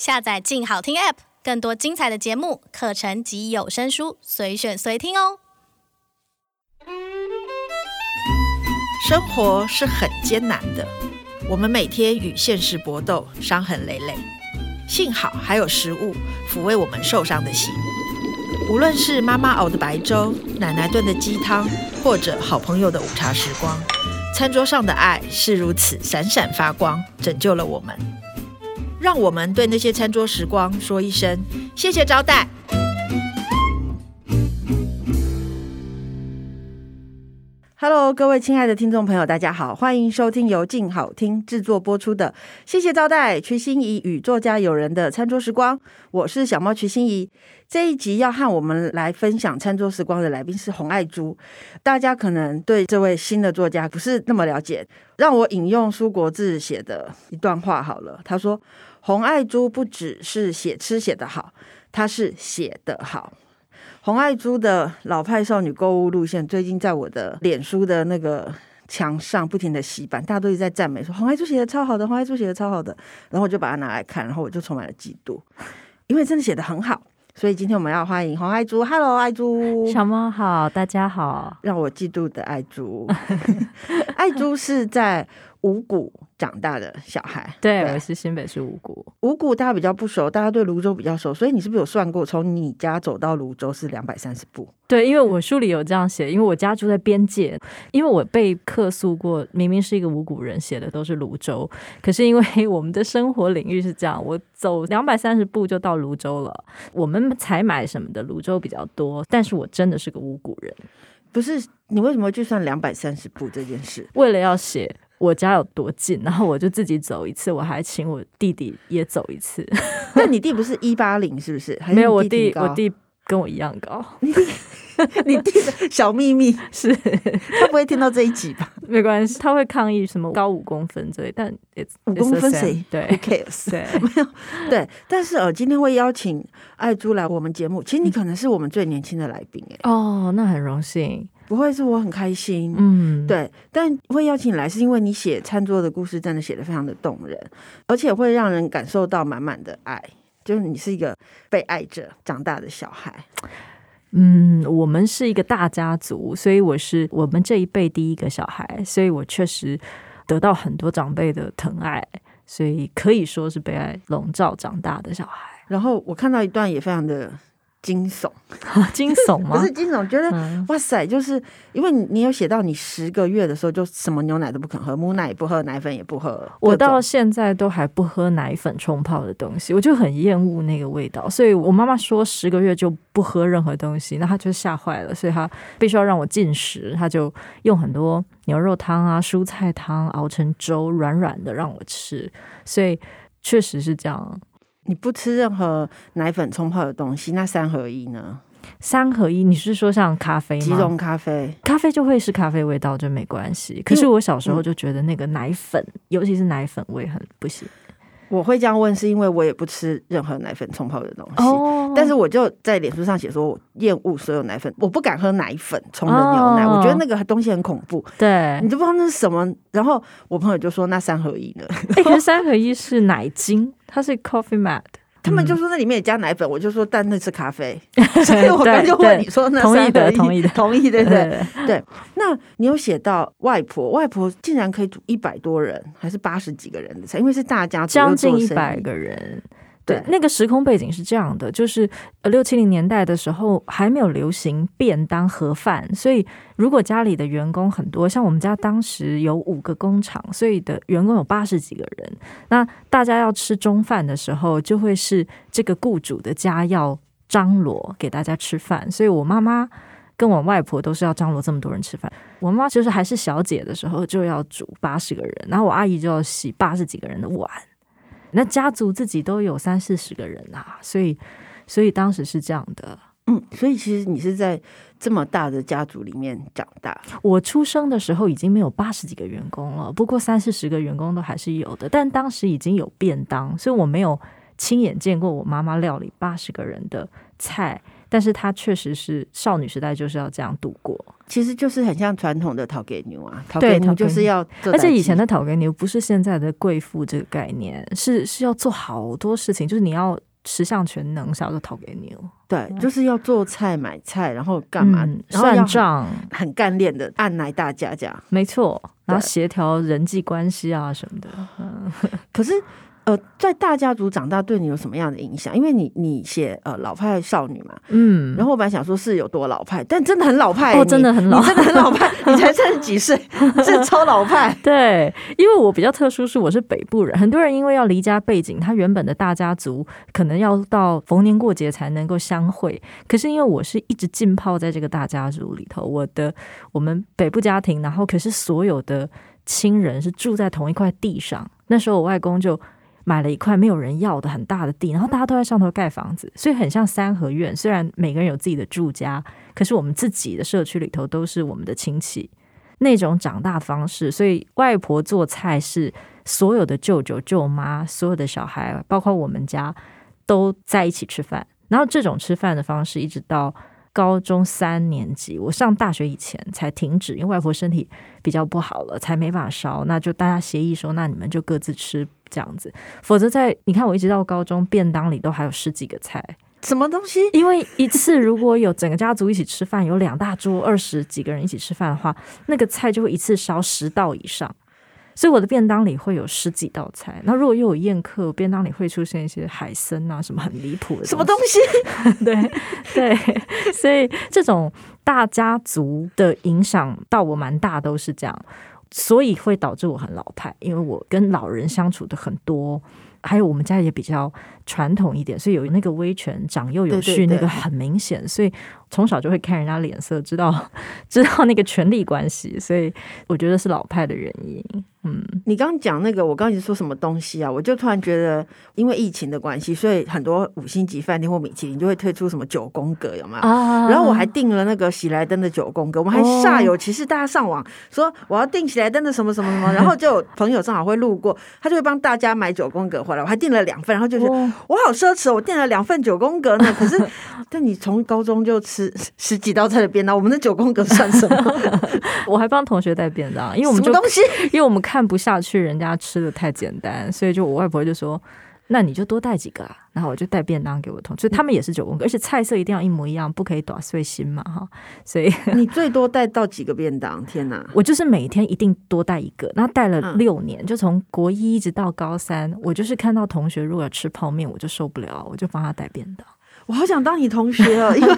下载“静好听 ”App，更多精彩的节目、课程及有声书，随选随听哦。生活是很艰难的，我们每天与现实搏斗，伤痕累累。幸好还有食物抚慰我们受伤的心。无论是妈妈熬的白粥、奶奶炖的鸡汤，或者好朋友的午茶时光，餐桌上的爱是如此闪闪发光，拯救了我们。让我们对那些餐桌时光说一声谢谢招待。Hello，各位亲爱的听众朋友，大家好，欢迎收听由静好听制作播出的《谢谢招待》，瞿欣怡与作家友人的餐桌时光。我是小猫瞿欣怡。这一集要和我们来分享餐桌时光的来宾是洪爱珠。大家可能对这位新的作家不是那么了解，让我引用苏国治写的一段话好了。他说：“洪爱珠不只是写吃写得好，她是写得好。”洪爱珠的老派少女购物路线，最近在我的脸书的那个墙上不停的洗版，大家都一直在赞美说洪爱珠写的超好的，洪爱珠写的超好的，然后我就把它拿来看，然后我就充满了嫉妒，因为真的写的很好，所以今天我们要欢迎洪爱珠，Hello，爱珠，小猫好，大家好，让我嫉妒的爱珠，爱珠是在五谷长大的小孩，对，对我是新北市五谷。五谷大家比较不熟，大家对泸州比较熟，所以你是不是有算过，从你家走到泸州是两百三十步？对，因为我书里有这样写，因为我家住在边界，因为我被客诉过，明明是一个五谷人写的都是泸州，可是因为我们的生活领域是这样，我走两百三十步就到泸州了。我们采买什么的泸州比较多，但是我真的是个五谷人。不是，你为什么会去算两百三十步这件事？为了要写。我家有多近，然后我就自己走一次，我还请我弟弟也走一次。那你弟不是一八零是不是？没有，我弟我弟跟我一样高。你弟，弟的小秘密是他不会听到这一集吧？没关系，他会抗议什么高五公分之类，但五公分谁对？OK，对，没有对。但是呃，今天会邀请爱珠来我们节目，其实你可能是我们最年轻的来宾哎。哦，那很荣幸。不会是我很开心，嗯，对，但会邀请你来是因为你写餐桌的故事真的写得非常的动人，而且会让人感受到满满的爱，就是你是一个被爱着长大的小孩。嗯，我们是一个大家族，所以我是我们这一辈第一个小孩，所以我确实得到很多长辈的疼爱，所以可以说是被爱笼罩长大的小孩。然后我看到一段也非常的。惊悚，惊悚吗？不是惊悚，觉得、嗯、哇塞，就是因为你有写到你十个月的时候就什么牛奶都不肯喝，母奶也不喝，奶粉也不喝。我到现在都还不喝奶粉冲泡的东西，我就很厌恶那个味道。所以我妈妈说十个月就不喝任何东西，那她就吓坏了，所以她必须要让我进食，她就用很多牛肉汤啊、蔬菜汤熬成粥，软软的让我吃。所以确实是这样。你不吃任何奶粉冲泡的东西，那三合一呢？三合一，你是说像咖啡吗？即溶咖啡，咖啡就会是咖啡味道，就没关系。可是我小时候就觉得那个奶粉，嗯、尤其是奶粉味很不行。我会这样问，是因为我也不吃任何奶粉冲泡的东西。哦，但是我就在脸书上写说，我厌恶所有奶粉，我不敢喝奶粉冲的牛奶，哦，我觉得那个东西很恐怖。对，你都不知道那是什么。然后我朋友就说，那三合一呢？欸，可是三合一是奶精，它是 Coffee Mate。他们就说那里面也加奶粉，嗯、我就说但那是咖啡，所以我刚就问你说那同意的，同意的，同意对对，对。那你有写到外婆，外婆竟然可以煮一百多人，还是八十几个人的菜，因为是大家将近一百个人。对，那个时空背景是这样的，就是呃六七零年代的时候还没有流行便当盒饭，所以如果家里的员工很多，像我们家当时有五个工厂，所以的员工有八十几个人，那大家要吃中饭的时候，就会是这个雇主的家要张罗给大家吃饭，所以我妈妈跟我外婆都是要张罗这么多人吃饭。我妈就是还是小姐的时候就要煮八十个人，然后我阿姨就要洗八十几个人的碗。那家族自己都有三四十个人啊，所以，所以当时是这样的。嗯，所以其实你是在这么大的家族里面长大。我出生的时候已经没有八十几个员工了，不过三四十个员工都还是有的。但当时已经有便当，所以我没有亲眼见过我妈妈料理八十个人的菜。但是它确实是少女时代就是要这样度过。其实就是很像传统的讨给牛啊，讨给牛就是要，而且以前的讨给牛不是现在的贵妇这个概念，是是要做好多事情，就是你要十项全能，叫做讨给牛。对，就是要做菜、买菜，然后干嘛？嗯、算账，很干练的按来大家家。没错，然后协调人际关系啊什么的。嗯，可是。呃，在大家族长大对你有什么样的影响？因为你你写呃老派少女嘛，嗯，然后我本来想说是有多老派，但真的很老派，哦，真的很老，真的很老派，你才三十几岁，是超老派。对，因为我比较特殊，是我是北部人，很多人因为要离家背景，他原本的大家族可能要到逢年过节才能够相会，可是因为我是一直浸泡在这个大家族里头，我的我们北部家庭，然后可是所有的亲人是住在同一块地上，那时候我外公就。买了一块没有人要的很大的地，然后大家都在上头盖房子，所以很像三合院。虽然每个人有自己的住家，可是我们自己的社区里头都是我们的亲戚。那种长大方式，所以外婆做菜是所有的舅舅舅妈、所有的小孩，包括我们家都在一起吃饭。然后这种吃饭的方式一直到高中三年级，我上大学以前才停止，因为外婆身体比较不好了，才没法烧。那就大家协议说，那你们就各自吃。这样子，否则在你看，我一直到高中，便当里都还有十几个菜，什么东西？因为一次如果有整个家族一起吃饭，有两大桌二十几个人一起吃饭的话，那个菜就会一次烧十道以上，所以我的便当里会有十几道菜。那如果又有宴客，便当里会出现一些海参啊，什么很离谱的什么东西？对对，所以这种大家族的影响到我蛮大，都是这样。所以会导致我很老派，因为我跟老人相处的很多，还有我们家也比较传统一点，所以有那个威权长幼有序，那个很明显，所以从小就会看人家脸色，知道 知道那个权力关系，所以我觉得是老派的原因。嗯，你刚刚讲那个，我刚才说什么东西啊？我就突然觉得，因为疫情的关系，所以很多五星级饭店或米其林就会推出什么九宫格，有没有？啊、然后我还订了那个喜来登的九宫格，我们还煞有其事，大家上网说我要订喜来登的什么什么什么，然后就有朋友正好会路过，他就会帮大家买九宫格回来。我还订了两份，然后就是我好奢侈，我订了两份九宫格呢。可是，但你从高中就吃十几道菜的便当，我们的九宫格算什么？我还帮同学带便当，因为我们就什么东西，因为我们。看不下去，人家吃的太简单，所以就我外婆就说：“那你就多带几个啊。”然后我就带便当给我同学，所以他们也是九宫格，而且菜色一定要一模一样，不可以打碎心嘛，哈。所以 你最多带到几个便当？天哪！我就是每天一定多带一个，那带了六年，嗯、就从国一一直到高三，我就是看到同学如果要吃泡面，我就受不了，我就帮他带便当。我好想当你同学哦，因为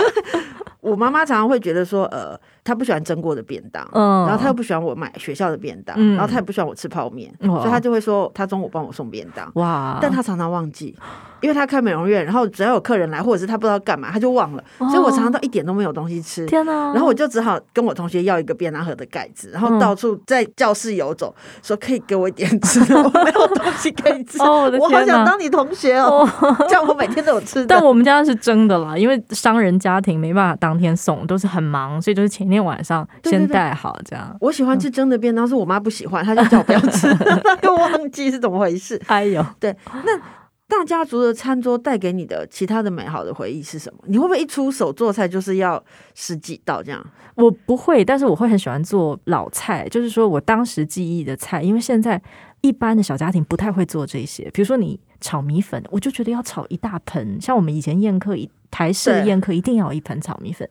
我妈妈常常会觉得说，呃。他不喜欢蒸过的便当，嗯，然后他又不喜欢我买学校的便当，嗯，然后他也不喜欢我吃泡面，嗯，所以他就会说他中午帮我送便当，哇！但他常常忘记，因为他开美容院，然后只要有客人来，或者是他不知道干嘛，他就忘了，哦，所以我常常都一点都没有东西吃，天哪！然后我就只好跟我同学要一个便当盒的盖子，然后到处在教室游走，说可以给我一点吃，我没有东西可以吃，哦，我的天哪，我好想当你同学哦，这样我每天都有吃的。但我们家是真的啦，因为商人家庭没办法当天送，都是很忙，所以就是前天。今天晚上先带好，这样。我喜欢吃蒸的便当，是我妈不喜欢，她就叫我不要吃，她又忘记是怎么回事。哎呦，对，那大家族的餐桌带给你的其他的美好的回忆是什么？你会不会一出手做菜就是要十几道这样？我不会，但是我会很喜欢做老菜，就是说我当时记忆的菜，因为现在一般的小家庭不太会做这些。比如说你炒米粉，我就觉得要炒一大盆，像我们以前宴客，台式的宴客一定要有一盆炒米粉。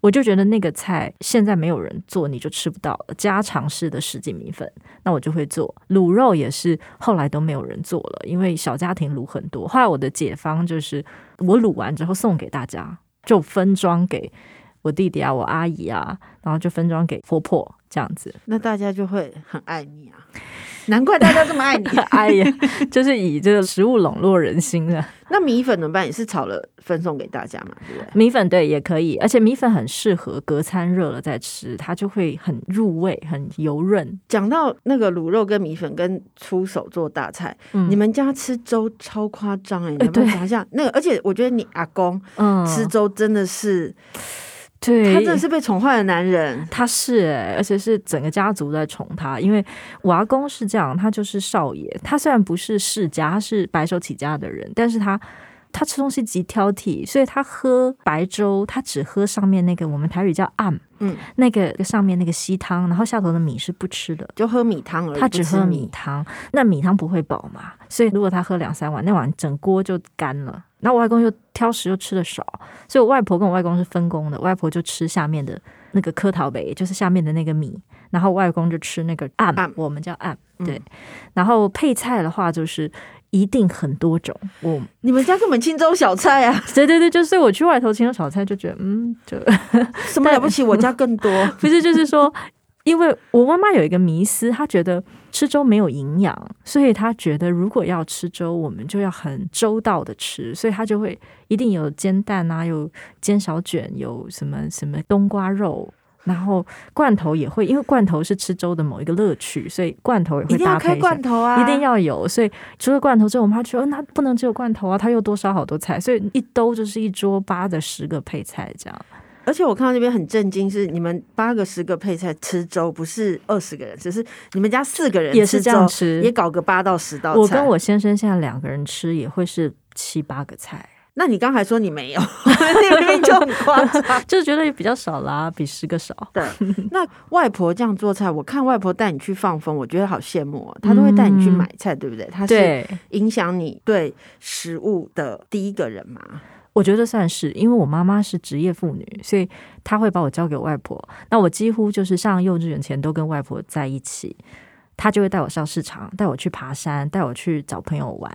我就觉得那个菜现在没有人做，你就吃不到了。家常式的什锦米粉，那我就会做。卤肉也是后来都没有人做了，因为小家庭卤很多。后来我的解方就是，我卤完之后送给大家，就分装给我弟弟啊、我阿姨啊，然后就分装给婆婆这样子。那大家就会很爱你啊。难怪大家这么爱你，哎呀，就是以这个食物笼络人心的。那米粉怎么办？也是炒了分送给大家嘛，对不对？米粉对也可以，而且米粉很适合隔餐热了再吃，它就会很入味，很油润。讲到那个卤肉跟米粉跟出手做大菜，嗯、你们家吃粥超夸张哎！你有没有想一下那个？而且我觉得你阿公吃粥真的是。对，他真的是被宠坏的男人，他是哎、欸，而且是整个家族在宠他。因为我阿公是这样，他就是少爷，他虽然不是世家，他是白手起家的人，但是他他吃东西极挑剔，所以他喝白粥，他只喝上面那个我们台语叫暗，嗯，那个上面那个稀汤，然后下头的米是不吃的，就喝米汤而已。他只喝米汤，那米汤不会饱嘛？所以如果他喝两三碗，那碗整锅就干了。然后我外公又挑食，又吃的少，所以我外婆跟我外公是分工的，外婆就吃下面的那个磕桃北，就是下面的那个米，然后外公就吃那个暗，暗我们叫暗，对。嗯、然后配菜的话就是。一定很多种，我你们家根本清粥小菜啊！对对对，就是我去外头清粥小菜就觉得，嗯，就什么了不起？我家更多，不是就是说，因为我妈妈有一个迷思，她觉得吃粥没有营养，所以她觉得如果要吃粥，我们就要很周到的吃，所以她就会一定有煎蛋啊，有煎小卷，有什么什么冬瓜肉。然后罐头也会，因为罐头是吃粥的某一个乐趣，所以罐头也会搭配。一定要开罐头啊，一定要有。所以除了罐头之后，我妈说：“那不能只有罐头啊，它又多烧好多菜。”所以一兜就是一桌八的十个配菜这样。而且我看到那边很震惊，是你们八个十个配菜吃粥，不是二十个人，只是你们家四个人也是这样吃，也搞个八到十道菜。我跟我先生现在两个人吃也会是七八个菜。那你刚才说你没有，你明明就很夸张，就是觉得也比较少啦，比十个少。对，那外婆这样做菜，我看外婆带你去放风，我觉得好羡慕哦。她都会带你去买菜，嗯、对不对？她是影响你对食物的第一个人嘛？我觉得算是，因为我妈妈是职业妇女，所以她会把我交给外婆。那我几乎就是上幼稚园前都跟外婆在一起，她就会带我上市场，带我去爬山，带我去找朋友玩。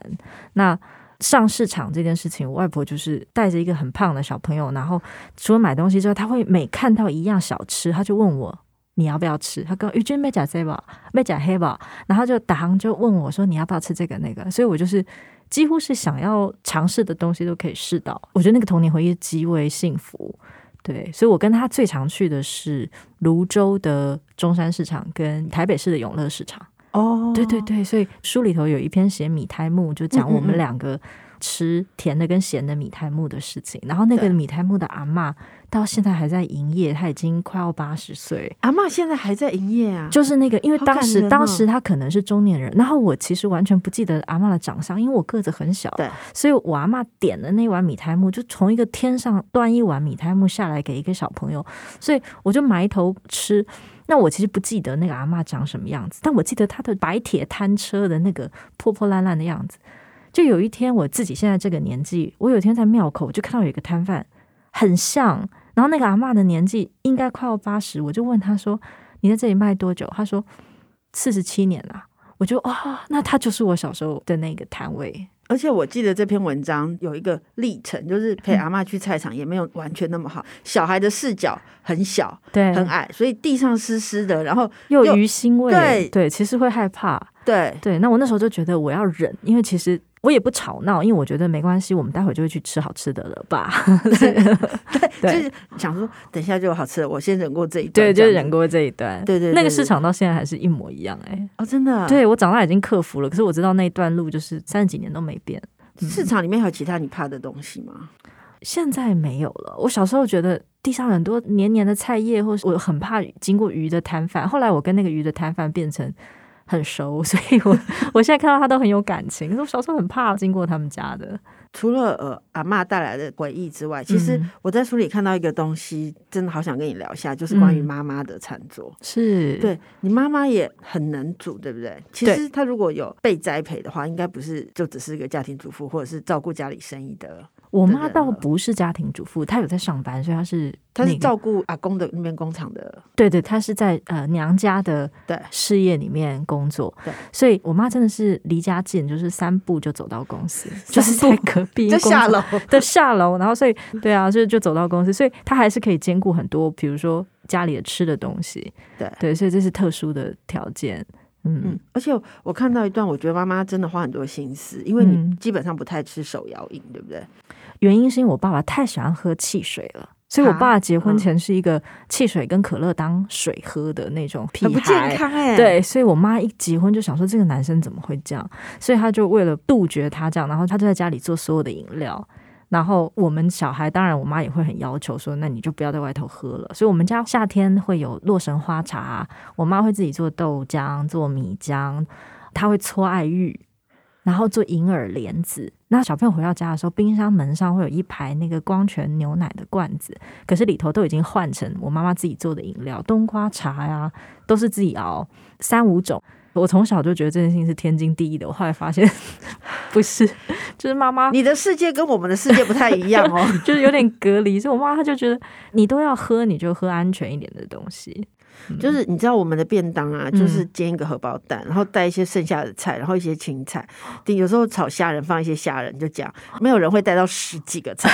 那上市场这件事情，我外婆就是带着一个很胖的小朋友，然后除了买东西之外，他会每看到一样小吃，他就问我你要不要吃？他跟玉君没讲这吧，没讲黑吧，然后就导航就问我说你要不要吃这个那个？所以我就是几乎是想要尝试的东西都可以试到。我觉得那个童年回忆极为幸福，对，所以我跟他最常去的是泸州的中山市场跟台北市的永乐市场。哦，oh. 对对对，所以书里头有一篇写米胎木，就讲我们两个吃甜的跟咸的米苔木的事情。然后那个米苔木的阿嬷到现在还在营业，她已经快要八十岁。阿嬷现在还在营业啊？就是那个，因为当时、哦、当时她可能是中年人，然后我其实完全不记得阿嬷的长相，因为我个子很小。对，所以我阿妈点的那碗米苔木，就从一个天上端一碗米苔木下来给一个小朋友，所以我就埋头吃。那我其实不记得那个阿嬷长什么样子，但我记得她的白铁摊车的那个破破烂烂的样子。就有一天我自己现在这个年纪，我有一天在庙口就看到有一个摊贩很像，然后那个阿嬷的年纪应该快要八十，我就问他说：“你在这里卖多久？”他说：“四十七年了。”我就哇、哦，那他就是我小时候的那个摊位。而且我记得这篇文章有一个历程，就是陪阿嬷去菜场也没有完全那么好。嗯、小孩的视角很小，对，很矮，所以地上湿湿的，然后又有鱼腥味，对对，其实会害怕，对对。那我那时候就觉得我要忍，因为其实我也不吵闹，因为我觉得没关系，我们待会就会去吃好吃的了吧？对对，就是想说等一下就有好吃的，我先忍过这一段，对，就忍过这一段，对对，对。那个市场到现在还是一模一样，哎，哦，真的，对我长大已经克服了，可是我知道那一段路就是三十几年都没变。市场里面还有其他你怕的东西吗？现在没有了。我小时候觉得地上很多黏黏的菜叶，或是我很怕经过鱼的摊贩。后来我跟那个鱼的摊贩变成很熟，所以我我现在看到他都很有感情。可是我小时候很怕经过他们家的。除了呃阿嬷带来的回忆之外，其实我在书里看到一个东西，真的好想跟你聊一下，就是关于妈妈的餐桌。嗯、是对你妈妈也很能煮，对不对？其实她如果有被栽培的话，应该不是就只是一个家庭主妇，或者是照顾家里生意的。我妈倒不是家庭主妇，她有在上班，所以她是、那个、她是照顾阿公的那边工厂的。对对，她是在呃娘家的对事业里面工作。对，所以我妈真的是离家近，就是三步就走到公司，就是在隔壁 就下楼的下楼，然后所以对啊，就就走到公司，所以她还是可以兼顾很多，比如说家里的吃的东西。对对，所以这是特殊的条件。嗯嗯，而且我看到一段，我觉得妈妈真的花很多心思，因为你基本上不太吃手摇饮，对不对？原因是因为我爸爸太喜欢喝汽水了，所以我爸结婚前是一个汽水跟可乐当水喝的那种屁孩，很不健康哎。对，所以我妈一结婚就想说这个男生怎么会这样，所以他就为了杜绝他这样，然后他就在家里做所有的饮料。然后我们小孩当然我妈也会很要求说，那你就不要在外头喝了。所以我们家夏天会有洛神花茶，我妈会自己做豆浆、做米浆，她会搓爱玉。然后做银耳莲子。那小朋友回到家的时候，冰箱门上会有一排那个光泉牛奶的罐子，可是里头都已经换成我妈妈自己做的饮料，冬瓜茶呀，都是自己熬三五种。我从小就觉得这件事情是天经地义的，我后来发现 不是，就是妈妈，你的世界跟我们的世界不太一样哦，就是有点隔离。所以我妈她就觉得你都要喝，你就喝安全一点的东西。就是你知道我们的便当啊，就是煎一个荷包蛋，然后带一些剩下的菜，然后一些青菜，有时候炒虾仁放一些虾仁，就这样，没有人会带到十几个菜。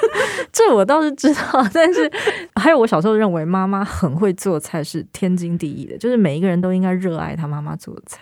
这我倒是知道，但是还有我小时候认为妈妈很会做菜是天经地义的，就是每一个人都应该热爱他妈妈做的菜。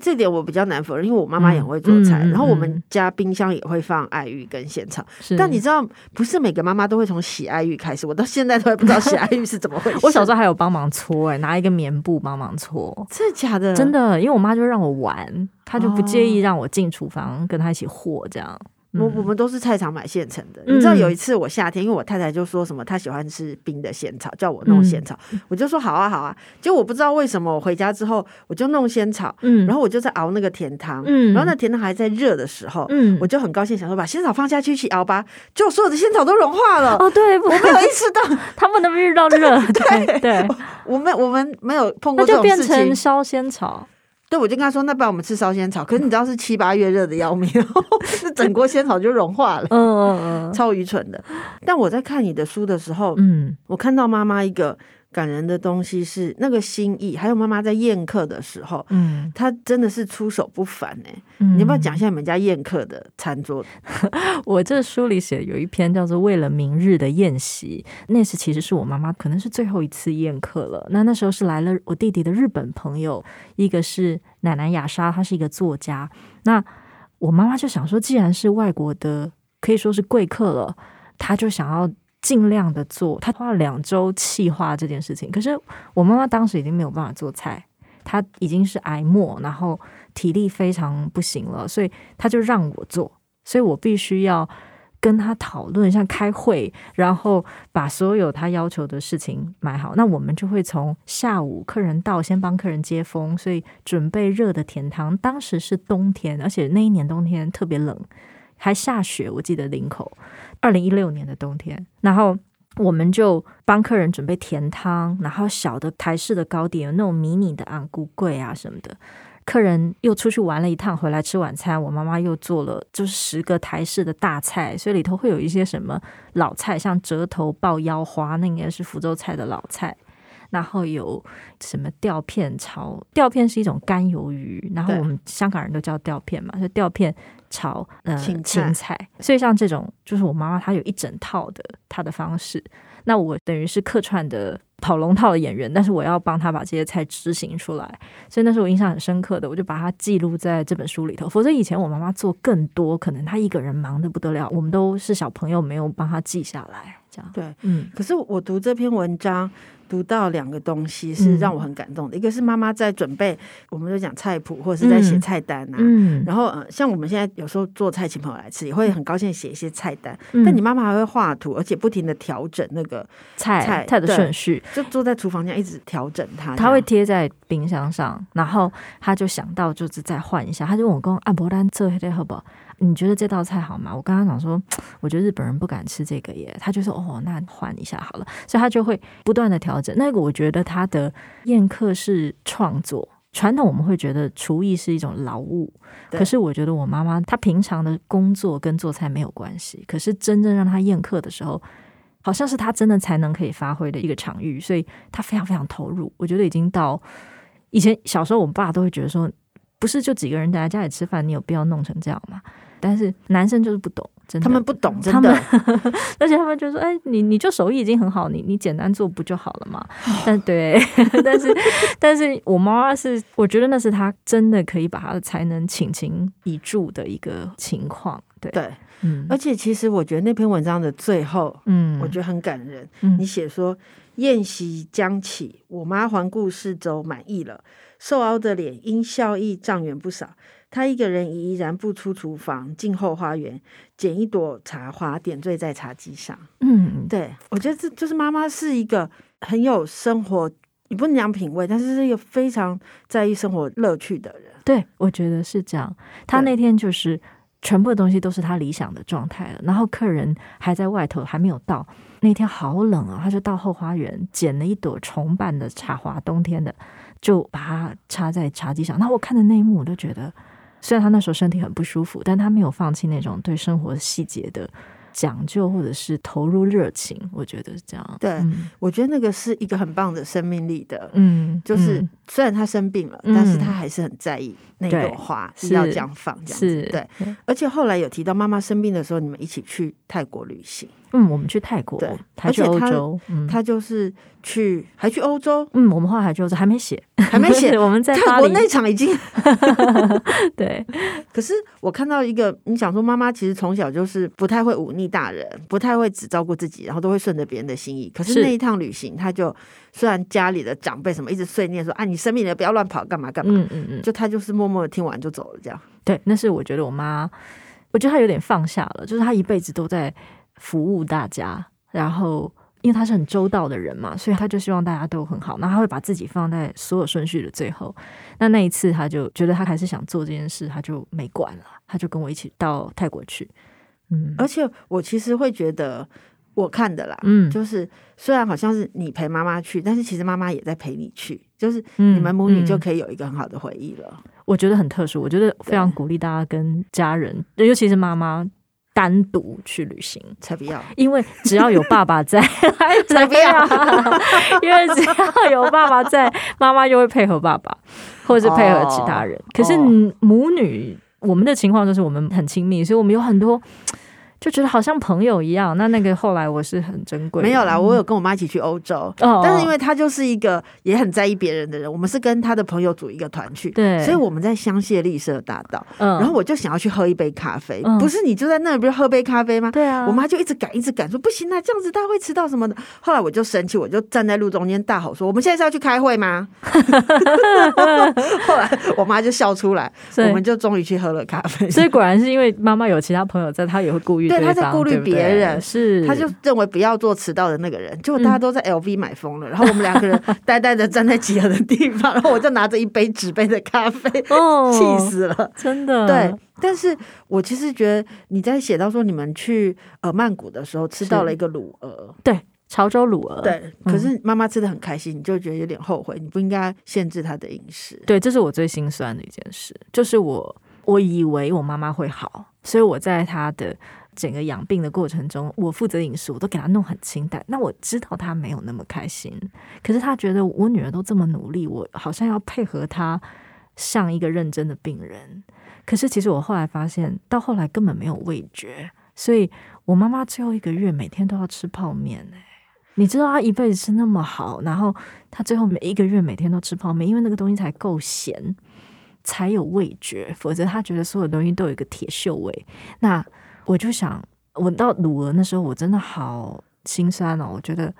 这点我比较难否认，因为我妈妈也很会做菜，然后我们家冰箱也会放爱玉跟仙草。但你知道，不是每个妈妈都会从洗爱玉开始。我到现在都还不知道洗爱玉是怎么回事。我小时候还有帮忙搓、欸，哎，拿一个棉布帮忙搓。真的假的？真的，因为我妈就让我玩，她就不介意让我进厨房跟她一起和这样。我我们都是菜场买现成的，嗯、你知道有一次我夏天，因为我太太就说什么她喜欢吃冰的仙草，叫我弄仙草，嗯、我就说好啊好啊。结果我不知道为什么我回家之后我就弄仙草，嗯、然后我就在熬那个甜汤，嗯、然后那甜汤还在热的时候，嗯、我就很高兴想说把仙草放下去一起熬吧，就所有的仙草都融化了。哦，对，我没有 意识到。他们能遇到热，对 对，对我们我们没有碰过这种事情，就变成烧仙草。对，我就跟他说，那不然我们吃烧仙草。可是你知道是七八月热的要命，那整锅仙草就融化了。嗯嗯嗯，超愚蠢的。但我在看你的书的时候，嗯，我看到妈妈一个。感人的东西是那个心意，还有妈妈在宴客的时候，嗯，她真的是出手不凡哎、欸。嗯、你要不要讲一下你们家宴客的餐桌？我这书里写有一篇叫做《为了明日的宴席》，那是其实是我妈妈可能是最后一次宴客了。那那时候是来了我弟弟的日本朋友，一个是奶奶雅莎，她是一个作家。那我妈妈就想说，既然是外国的，可以说是贵客了，她就想要。尽量的做，他花了两周企划这件事情。可是我妈妈当时已经没有办法做菜，她已经是癌末，然后体力非常不行了，所以她就让我做。所以我必须要跟她讨论，像开会，然后把所有她要求的事情买好。那我们就会从下午客人到，先帮客人接风，所以准备热的甜汤。当时是冬天，而且那一年冬天特别冷，还下雪。我记得林口。二零一六年的冬天，然后我们就帮客人准备甜汤，然后小的台式的糕点，有那种迷你的安菇柜啊什么的。客人又出去玩了一趟，回来吃晚餐，我妈妈又做了就是十个台式的大菜，所以里头会有一些什么老菜，像折头爆腰花，那应该是福州菜的老菜。然后有什么吊片炒？吊片是一种干鱿鱼，然后我们香港人都叫吊片嘛，就吊片。炒呃青菜，青菜，所以像这种就是我妈妈她有一整套的她的方式，那我等于是客串的跑龙套的演员，但是我要帮她把这些菜执行出来，所以那是我印象很深刻的，我就把它记录在这本书里头。否则以前我妈妈做更多，可能她一个人忙得不得了，我们都是小朋友，没有帮她记下来，对，嗯。可是我读这篇文章。读到两个东西是让我很感动的，嗯、一个是妈妈在准备，我们就讲菜谱或者是在写菜单啊，嗯、然后呃，像我们现在有时候做菜请朋友来吃，也会很高兴写一些菜单。嗯、但你妈妈还会画图，而且不停的调整那个菜菜菜的顺序，就坐在厨房这样一直调整它。他会贴在冰箱上，然后他就想到就是再换一下，他就问我公阿伯丹这黑的好不好？你觉得这道菜好吗？我刚刚讲说，我觉得日本人不敢吃这个耶。他就说哦，那换一下好了。所以他就会不断的调整。那个我觉得他的宴客是创作。传统我们会觉得厨艺是一种劳务，可是我觉得我妈妈她平常的工作跟做菜没有关系。可是真正让她宴客的时候，好像是她真的才能可以发挥的一个场域，所以她非常非常投入。我觉得已经到以前小时候，我们爸都会觉得说，不是就几个人待在家里吃饭，你有必要弄成这样吗？但是男生就是不懂，真的，他们不懂，真的，而且他们就说：“哎，你你就手艺已经很好，你你简单做不就好了吗？”但对，但是 但是我妈妈是，我觉得那是她真的可以把她的才能倾情以助的一个情况。对对，嗯，而且其实我觉得那篇文章的最后，嗯，我觉得很感人。嗯，你写说宴席将起，我妈环顾四周，满意了，瘦凹的脸因笑意涨圆不少。他一个人依然不出厨房，进后花园，捡一朵茶花，点缀在茶几上。嗯，对，我觉得这就是妈妈是一个很有生活，也不能讲品味，但是是一个非常在意生活乐趣的人。对，我觉得是这样。他那天就是全部的东西都是他理想的状态了，然后客人还在外头还没有到。那天好冷啊，他就到后花园捡了一朵重瓣的茶花，冬天的，就把它插在茶几上。那我看的那一幕，我都觉得，虽然他那时候身体很不舒服，但他没有放弃那种对生活细节的。讲究或者是投入热情，我觉得是这样。对，嗯、我觉得那个是一个很棒的生命力的。嗯，就是虽然他生病了，嗯、但是他还是很在意那朵花是要这样放，这样子。对，而且后来有提到妈妈生病的时候，你们一起去泰国旅行。嗯，我们去泰国，对，还去欧洲。嗯，他就是去，还去欧洲。嗯，我们后来还去欧洲，还没写，还没写。我们在泰国那场已经。对。可是我看到一个，你想说妈妈其实从小就是不太会忤逆大人，不太会只照顾自己，然后都会顺着别人的心意。可是那一趟旅行，他就虽然家里的长辈什么一直碎念说啊，你生病了不要乱跑，干嘛干嘛。嗯嗯嗯。就他就是默默的听完就走了，这样。对，那是我觉得我妈，我觉得她有点放下了，就是她一辈子都在。服务大家，然后因为他是很周到的人嘛，所以他就希望大家都很好。那他会把自己放在所有顺序的最后。那那一次，他就觉得他还是想做这件事，他就没管了，他就跟我一起到泰国去。嗯，而且我其实会觉得，我看的啦，嗯，就是虽然好像是你陪妈妈去，但是其实妈妈也在陪你去，就是你们母女就可以有一个很好的回忆了。嗯，我觉得很特殊，我觉得非常鼓励大家跟家人，尤其是妈妈。单独去旅行才不要，因为只要有爸爸在，才不要。因为只要有爸爸在，妈妈就会配合爸爸，或者是配合其他人。可是母女，我们的情况就是我们很亲密，所以我们有很多。就觉得好像朋友一样，那那个后来我是很珍贵。没有啦，我有跟我妈一起去欧洲，哦、但是因为她就是一个也很在意别人的人，我们是跟她的朋友组一个团去，对，所以我们在香榭丽舍大道，嗯，然后我就想要去喝一杯咖啡，嗯、不是你就在那里不是喝杯咖啡吗？对啊，我妈就一直赶，一直赶，说不行啊，这样子大家会迟到什么的。后来我就生气，我就站在路中间大吼说：“我们现在是要去开会吗？” 后来我妈就笑出来，我们就终于去喝了咖啡。所以果然是因为妈妈有其他朋友在，她也会顾虑。对，他在顾虑别人，是他就认为不要做迟到的那个人，结果大家都在 LV 买疯了，然后我们两个人 呆呆的站在集合的地方，然后我就拿着一杯纸杯的咖啡，气死了，真的。对，但是我其实觉得你在写到说你们去呃曼谷的时候吃到了一个卤鹅，对，潮州卤鹅，对，可是妈妈吃的很开心，你就觉得有点后悔，你不应该限制她的饮食。对，这是我最心酸的一件事，就是我我以为我妈妈会好，所以我在她的。整个养病的过程中，我负责饮食，我都给他弄很清淡。那我知道他没有那么开心，可是他觉得我女儿都这么努力，我好像要配合他像一个认真的病人。可是其实我后来发现，到后来根本没有味觉，所以我妈妈最后一个月每天都要吃泡面。哎，你知道她一辈子吃那么好，然后她最后每一个月每天都吃泡面，因为那个东西才够咸，才有味觉，否则她觉得所有东西都有一个铁锈味。那我就想，闻到卤鹅那时候，我真的好心酸哦。我觉得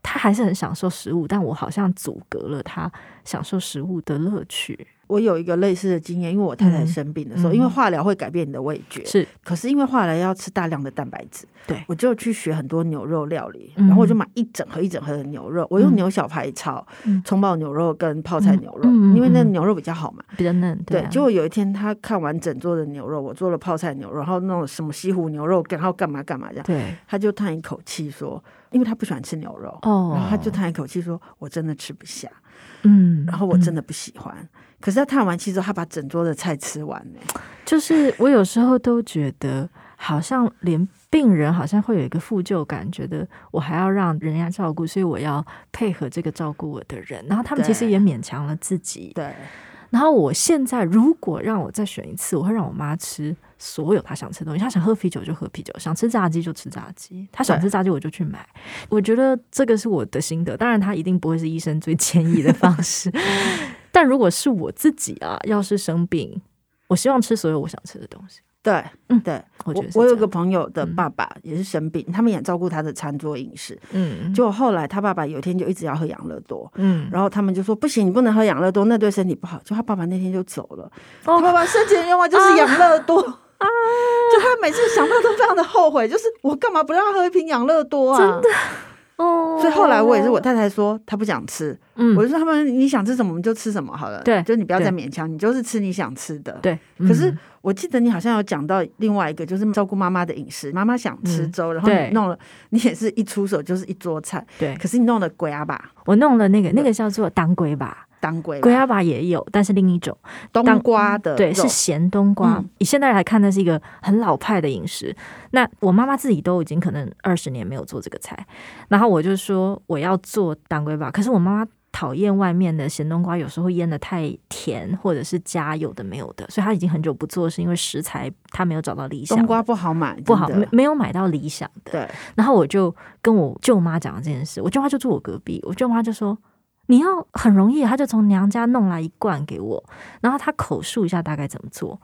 他还是很享受食物，但我好像阻隔了他享受食物的乐趣。我有一个类似的经验，因为我太太生病的时候，嗯、因为化疗会改变你的味觉，是。可是因为化疗要吃大量的蛋白质，对，我就去学很多牛肉料理，嗯、然后我就买一整盒一整盒的牛肉，我用牛小排炒葱爆牛肉跟泡菜牛肉，嗯、因为那牛肉比较好嘛，比较嫩。对，结果有一天他看完整桌的牛肉，我做了泡菜牛肉，然后那种什么西湖牛肉，然后干嘛干嘛这样，对，他就叹一口气说，因为他不喜欢吃牛肉，哦，然后他就叹一口气说，我真的吃不下，嗯，然后我真的不喜欢。嗯可是他叹完气之后，他把整桌的菜吃完呢。就是我有时候都觉得，好像连病人好像会有一个负疚感，觉得我还要让人家照顾，所以我要配合这个照顾我的人。然后他们其实也勉强了自己。对。然后我现在如果让我再选一次，我会让我妈吃所有她想吃的东西。她想喝啤酒就喝啤酒，想吃炸鸡就吃炸鸡。她想吃炸鸡我就去买。我觉得这个是我的心得。当然，她一定不会是医生最建议的方式。但如果是我自己啊，要是生病，我希望吃所有我想吃的东西。对，嗯，对，我觉得我有个朋友的爸爸也是生病，嗯、他们也照顾他的餐桌饮食。嗯，就后来他爸爸有一天就一直要喝养乐多，嗯，然后他们就说不行，你不能喝养乐多，那对身体不好。就他爸爸那天就走了，哦、他爸爸生前的愿望就是养乐多啊，就他每次想到都非常的后悔，就是我干嘛不让他喝一瓶养乐多啊？真的。哦，所以后来我也是，我太太说她不想吃，嗯，我就说他们你想吃什么我们就吃什么好了，对，就你不要再勉强，你就是吃你想吃的，对。可是我记得你好像有讲到另外一个，就是照顾妈妈的饮食，妈妈想吃粥，然后你弄了，你也是一出手就是一桌菜，对。可是你弄了粿仔肉，我弄了那个那个叫做当归吧。当归，龟阿爸也有，但是另一种冬瓜的，对，是咸冬瓜。嗯、以现在来看，那是一个很老派的饮食。那我妈妈自己都已经可能二十年没有做这个菜，然后我就说我要做当归吧。可是我妈妈讨厌外面的咸冬瓜，有时候腌的太甜，或者是加有的没有的，所以她已经很久不做，是因为食材她没有找到理想。冬瓜不好买，不好没没有买到理想的。对，然后我就跟我舅妈讲了这件事，我舅妈就住我隔壁，我舅妈就说。你要很容易，他就从娘家弄来一罐给我，然后他口述一下大概怎么做。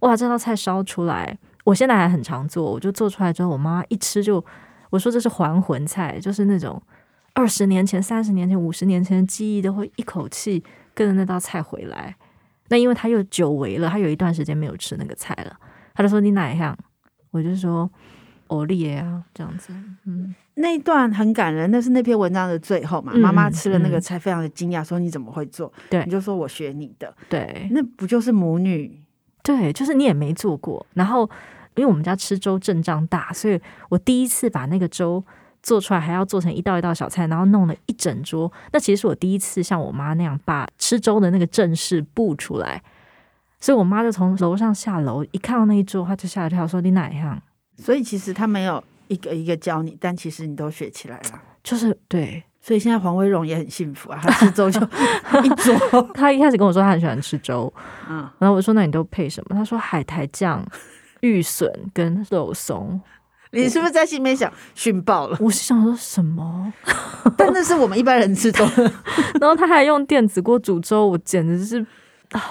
哇，这道菜烧出来，我现在还很常做。我就做出来之后，我妈一吃就，我说这是还魂菜，就是那种二十年前、三十年前、五十年前的记忆都会一口气跟着那道菜回来。那因为他又久违了，他有一段时间没有吃那个菜了，他就说你哪样？我就说欧丽啊，这样子，嗯。那一段很感人，那是那篇文章的最后嘛。妈妈吃了那个菜，非常的惊讶，说：“你怎么会做？”对，你就说我学你的。对，那不就是母女？对，就是你也没做过。然后，因为我们家吃粥阵仗大，所以我第一次把那个粥做出来，还要做成一道一道小菜，然后弄了一整桌。那其实是我第一次像我妈那样把吃粥的那个阵势布出来。所以我妈就从楼上下楼，一看到那一桌，她就吓一跳，说：“你哪样？”所以其实她没有。一个一个教你，但其实你都学起来了，就是对，所以现在黄威荣也很幸福啊，他吃粥就 一桌。他一开始跟我说他很喜欢吃粥，嗯，然后我说那你都配什么？他说海苔酱、玉笋跟肉松。你是不是在心里面想熏爆了？我是想说什么？但那是我们一般人吃粥。然后他还用电子锅煮粥，我简直是啊！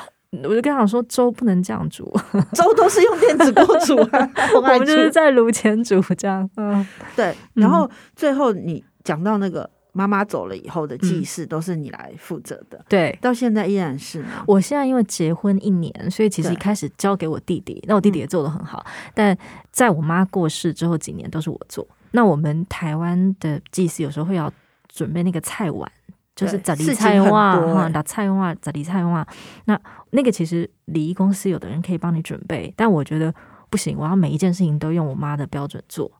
我就跟他说，粥不能这样煮，粥都是用电子锅煮啊。我们就是在炉前煮这样。嗯，对。然后最后你讲到那个妈妈走了以后的祭祀，都是你来负责的。对，到现在依然是吗？我现在因为结婚一年，所以其实一开始交给我弟弟，那我弟弟也做的很好。但在我妈过世之后几年，都是我做。那我们台湾的祭祀有时候会要准备那个菜碗。就是杂里菜哇，哈，打菜哇，杂里菜哇。那那个其实礼仪公司有的人可以帮你准备，但我觉得不行，我要每一件事情都用我妈的标准做。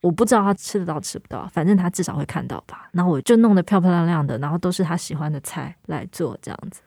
我不知道她吃得到吃不到，反正她至少会看到吧。然后我就弄得漂漂亮亮的，然后都是她喜欢的菜来做这样子。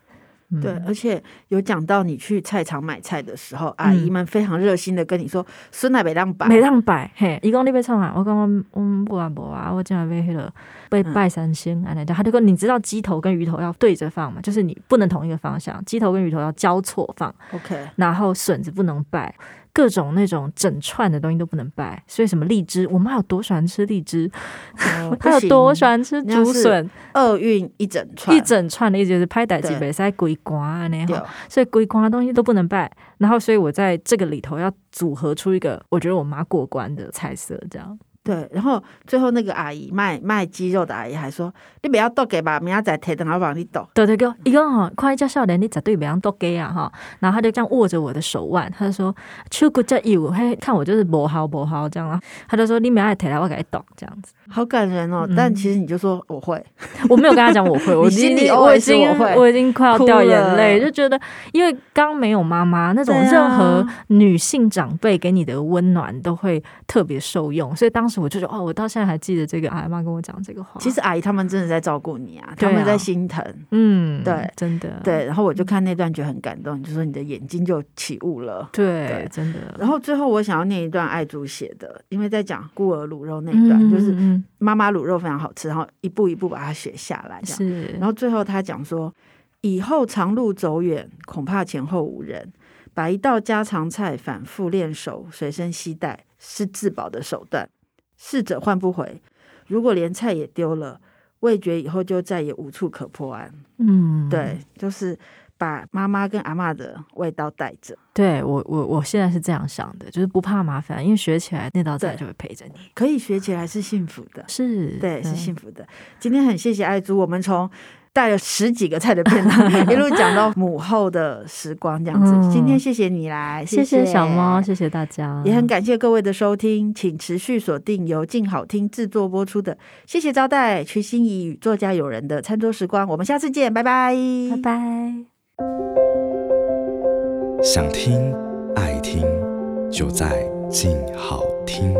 对，而且有讲到你去菜场买菜的时候，阿姨们非常热心的跟你说：“孙奶没让摆，没让摆。”嘿，一共你要创啊，我讲我我不啊不啊，我今晚被黑了，被拜三星，安尼的。他就说：“你知道鸡头跟鱼头要对着放嘛？就是你不能同一个方向，鸡头跟鱼头要交错放。OK，然后笋子不能拜。”各种那种整串的东西都不能拜，所以什么荔枝，我妈有多喜欢吃荔枝，哦、她有多喜欢吃竹笋，厄运一整串，一整串的意思就是拍歹几杯塞鬼瓜那样，所以鬼瓜的东西都不能拜。然后，所以我在这个里头要组合出一个我觉得我妈过关的菜色，这样。对，然后最后那个阿姨卖卖鸡肉的阿姨还说：“你不要剁给吧，明仔再提等老板你剁。”对对对，一个哈，快叫少年，你绝对不要剁给啊哈。然后他就这样握着我的手腕，他就说：“手骨这油，嘿，看我就是不好不好这样啊。”他就说：“你明仔提来，我给你剁。”这样子，好感人哦。但其实你就说我会，我没有跟他讲我会，我心里我已经我已经快要掉眼泪，就觉得因为刚没有妈妈那种任何女性长辈给你的温暖都会特别受用，所以当时我就觉得哦，我到现在。现在还记得这个阿妈跟我讲这个话。其实阿姨他们真的在照顾你啊，他们在心疼。嗯，对，真的对。然后我就看那段觉得很感动，就说你的眼睛就起雾了。对，真的。然后最后我想要念一段爱珠写的，因为在讲孤儿卤肉那一段，就是妈妈卤肉非常好吃，然后一步一步把它写下来。是。然后最后他讲说，以后长路走远，恐怕前后无人，把一道家常菜反复练熟，随身携带是自保的手段。逝者换不回，如果连菜也丢了，味觉以后就再也无处可破案。嗯，对，就是把妈妈跟阿嬷的味道带着。对我，我我现在是这样想的，就是不怕麻烦，因为学起来那道菜就会陪着你。可以学起来是幸福的，是对，是幸福的。今天很谢谢爱珠，我们从。带了十几个菜的片段，一路讲到母后的时光，这样子。嗯、今天谢谢你来，谢谢，谢谢小猫，谢谢大家，也很感谢各位的收听，请持续锁定由静好听制作播出的《谢谢招待》瞿心怡与作家友人的餐桌时光，我们下次见，拜拜，拜拜。想听爱听，就在静好听。